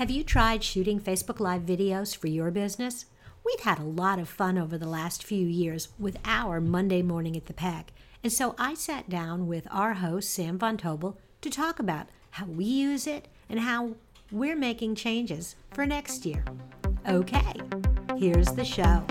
Have you tried shooting Facebook Live videos for your business? We've had a lot of fun over the last few years with our Monday morning at the Peg. And so I sat down with our host, Sam Von Tobel, to talk about how we use it and how we're making changes for next year. Okay, here's the show.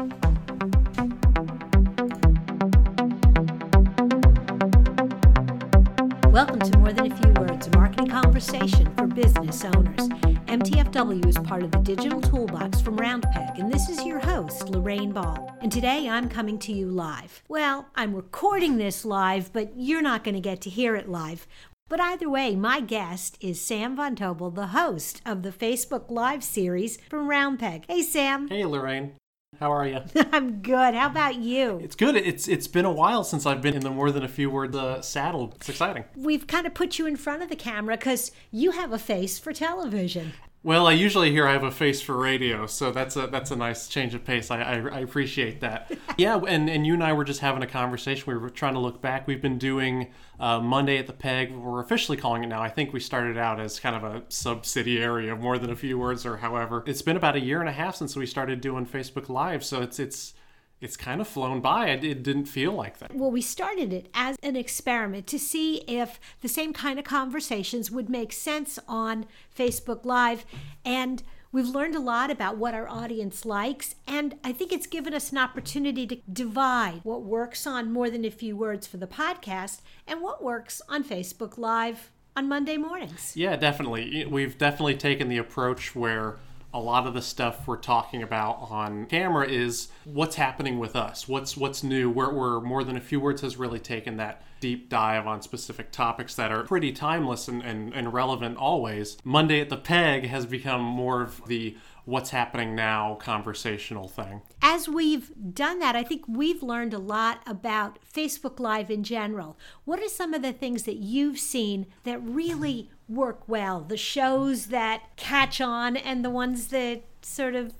Welcome to More Than a Few Words, a marketing conversation for business owners. MTFW is part of the digital toolbox from Roundpeg, and this is your host, Lorraine Ball. And today I'm coming to you live. Well, I'm recording this live, but you're not going to get to hear it live. But either way, my guest is Sam Von Tobel, the host of the Facebook Live series from Roundpeg. Hey, Sam. Hey, Lorraine. How are you? I'm good. How about you? It's good. It's it's been a while since I've been in the more than a few word uh, saddle. It's exciting. We've kind of put you in front of the camera because you have a face for television. Well, I usually hear I have a face for radio, so that's a that's a nice change of pace. I, I, I appreciate that. yeah, and, and you and I were just having a conversation. We were trying to look back. We've been doing uh, Monday at the Peg. We're officially calling it now. I think we started out as kind of a subsidiary of more than a few words, or however. It's been about a year and a half since we started doing Facebook Live, so it's it's it's kind of flown by. It didn't feel like that. Well, we started it as an experiment to see if the same kind of conversations would make sense on Facebook Live. And we've learned a lot about what our audience likes. And I think it's given us an opportunity to divide what works on more than a few words for the podcast and what works on Facebook Live on Monday mornings. Yeah, definitely. We've definitely taken the approach where a lot of the stuff we're talking about on camera is what's happening with us what's what's new where we're more than a few words has really taken that deep dive on specific topics that are pretty timeless and, and, and relevant always monday at the peg has become more of the what's happening now conversational thing. As we've done that, I think we've learned a lot about Facebook Live in general. What are some of the things that you've seen that really work well? The shows that catch on and the ones that sort of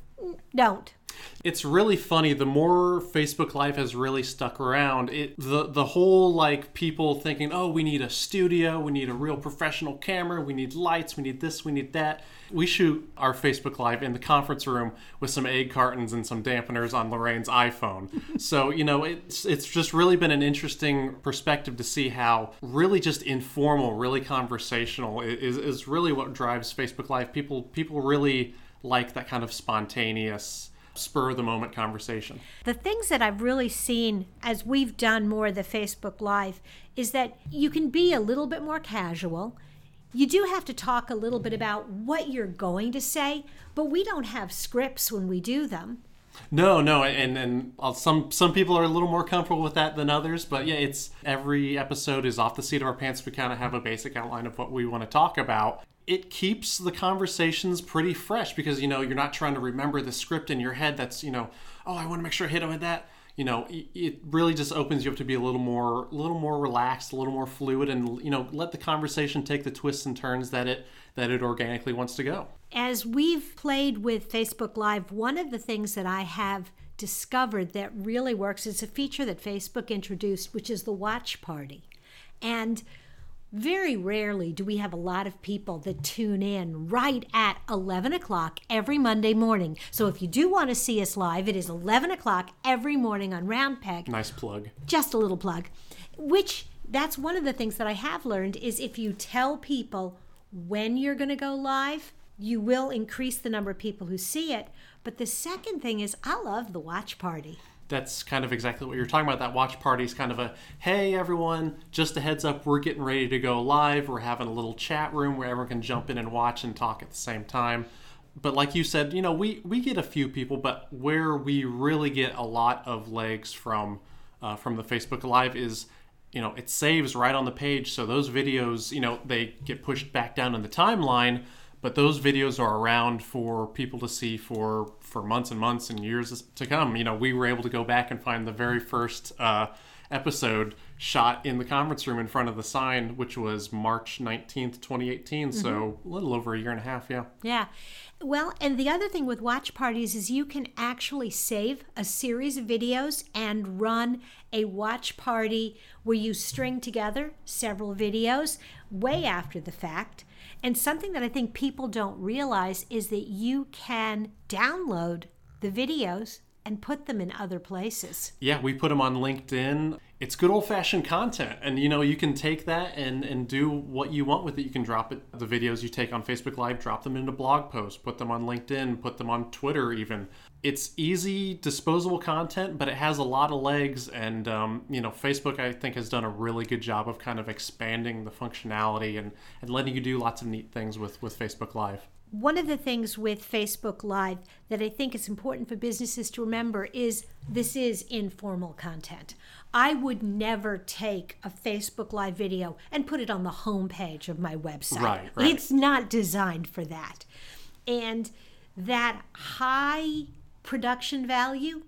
don't? It's really funny. The more Facebook Live has really stuck around, it the the whole like people thinking, oh, we need a studio, we need a real professional camera, we need lights, we need this, we need that. We shoot our Facebook Live in the conference room with some egg cartons and some dampeners on Lorraine's iPhone. so you know, it's it's just really been an interesting perspective to see how really just informal, really conversational is is really what drives Facebook Live. People people really like that kind of spontaneous spur of the moment conversation. The things that I've really seen as we've done more of the Facebook Live is that you can be a little bit more casual. You do have to talk a little bit about what you're going to say, but we don't have scripts when we do them. No, no, and and some some people are a little more comfortable with that than others, but yeah, it's every episode is off the seat of our pants. We kind of have a basic outline of what we want to talk about, it keeps the conversations pretty fresh because you know you're not trying to remember the script in your head that's you know oh i want to make sure i hit him with that. You know it really just opens you up to be a little more a little more relaxed a little more fluid and you know let the conversation take the twists and turns that it that it organically wants to go. As we've played with facebook live one of the things that i have discovered that really works is a feature that facebook introduced which is the watch party. And very rarely do we have a lot of people that tune in right at 11 o'clock every Monday morning. So if you do want to see us live, it is 11 o'clock every morning on Round Peg. Nice plug. Just a little plug. Which that's one of the things that I have learned is if you tell people when you're going to go live, you will increase the number of people who see it. But the second thing is, I love the watch party that's kind of exactly what you're talking about. That watch party is kind of a hey everyone, just a heads up, we're getting ready to go live. We're having a little chat room where everyone can jump in and watch and talk at the same time. But like you said, you know, we we get a few people, but where we really get a lot of legs from uh, from the Facebook Live is you know it saves right on the page so those videos you know they get pushed back down in the timeline but those videos are around for people to see for for months and months and years to come. You know, we were able to go back and find the very first uh, episode shot in the conference room in front of the sign, which was March 19th, 2018. Mm-hmm. So a little over a year and a half, yeah. Yeah. Well, and the other thing with watch parties is you can actually save a series of videos and run a watch party where you string together several videos way after the fact And something that I think people don't realize is that you can download the videos and put them in other places. Yeah, we put them on LinkedIn. It's good old fashioned content. And you know, you can take that and, and do what you want with it. You can drop it, the videos you take on Facebook Live, drop them into blog posts, put them on LinkedIn, put them on Twitter, even. It's easy, disposable content, but it has a lot of legs. And, um, you know, Facebook, I think, has done a really good job of kind of expanding the functionality and, and letting you do lots of neat things with, with Facebook Live. One of the things with Facebook Live that I think is important for businesses to remember is this is informal content. I would never take a Facebook Live video and put it on the homepage of my website. Right, right. It's not designed for that. And that high production value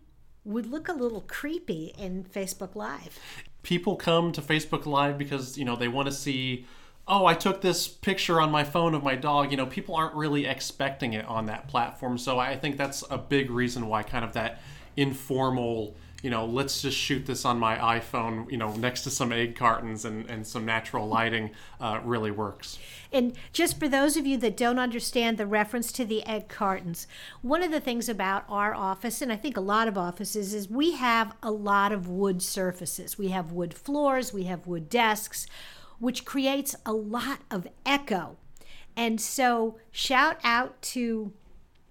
would look a little creepy in Facebook Live. People come to Facebook Live because, you know, they want to see oh, I took this picture on my phone of my dog. You know, people aren't really expecting it on that platform. So I think that's a big reason why kind of that informal, you know, let's just shoot this on my iPhone, you know, next to some egg cartons and, and some natural lighting uh, really works. And just for those of you that don't understand the reference to the egg cartons, one of the things about our office, and I think a lot of offices, is we have a lot of wood surfaces. We have wood floors, we have wood desks which creates a lot of echo. And so, shout out to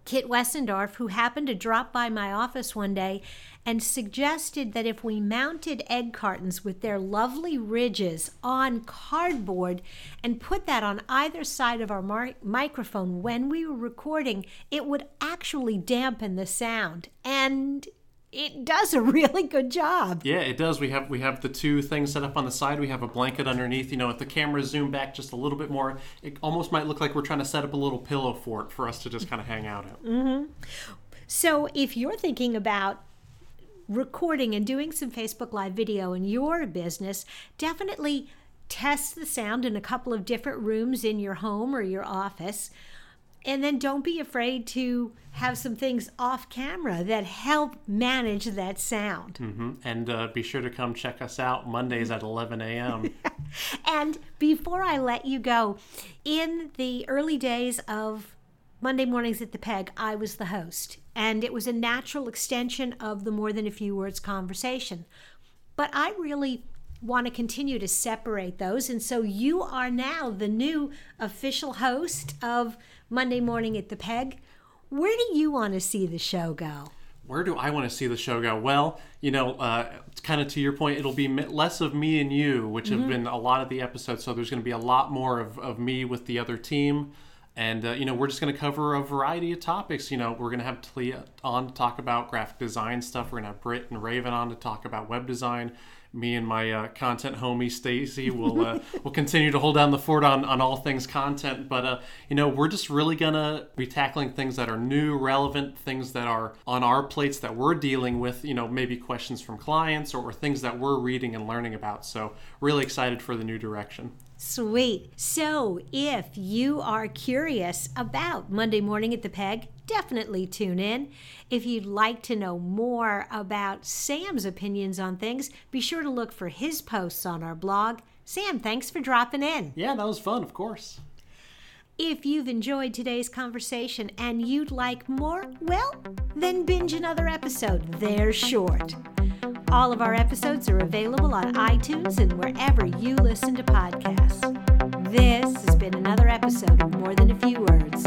Kit Wessendorf, who happened to drop by my office one day and suggested that if we mounted egg cartons with their lovely ridges on cardboard and put that on either side of our mar- microphone when we were recording, it would actually dampen the sound. And it does a really good job. Yeah, it does. We have we have the two things set up on the side. We have a blanket underneath. You know, if the camera zoom back just a little bit more, it almost might look like we're trying to set up a little pillow fort for us to just kind of hang out in. Mm-hmm. So if you're thinking about recording and doing some Facebook Live video in your business, definitely test the sound in a couple of different rooms in your home or your office and then don't be afraid to have some things off camera that help manage that sound. Mm-hmm. And uh, be sure to come check us out Mondays at 11 a.m. and before I let you go, in the early days of Monday Mornings at the Peg, I was the host, and it was a natural extension of the More Than a Few Words conversation. But I really want to continue to separate those. And so you are now the new official host of Monday morning at the Peg. Where do you want to see the show go? Where do I want to see the show go? Well, you know, uh, kind of to your point, it'll be less of me and you, which mm-hmm. have been a lot of the episodes. So there's going to be a lot more of, of me with the other team. And, uh, you know, we're just going to cover a variety of topics. You know, we're going to have Talia on to talk about graphic design stuff. We're going to have Britt and Raven on to talk about web design me and my uh, content homie Stacy will uh, will continue to hold down the fort on, on all things content. But uh, you know, we're just really gonna be tackling things that are new, relevant, things that are on our plates that we're dealing with. You know, maybe questions from clients or, or things that we're reading and learning about. So really excited for the new direction. Sweet. So, if you are curious about Monday Morning at the Peg, definitely tune in. If you'd like to know more about Sam's opinions on things, be sure to look for his posts on our blog. Sam, thanks for dropping in. Yeah, that was fun, of course. If you've enjoyed today's conversation and you'd like more, well, then binge another episode. They're short. All of our episodes are available on iTunes and wherever you listen to podcasts. This has been another episode of More Than a Few Words.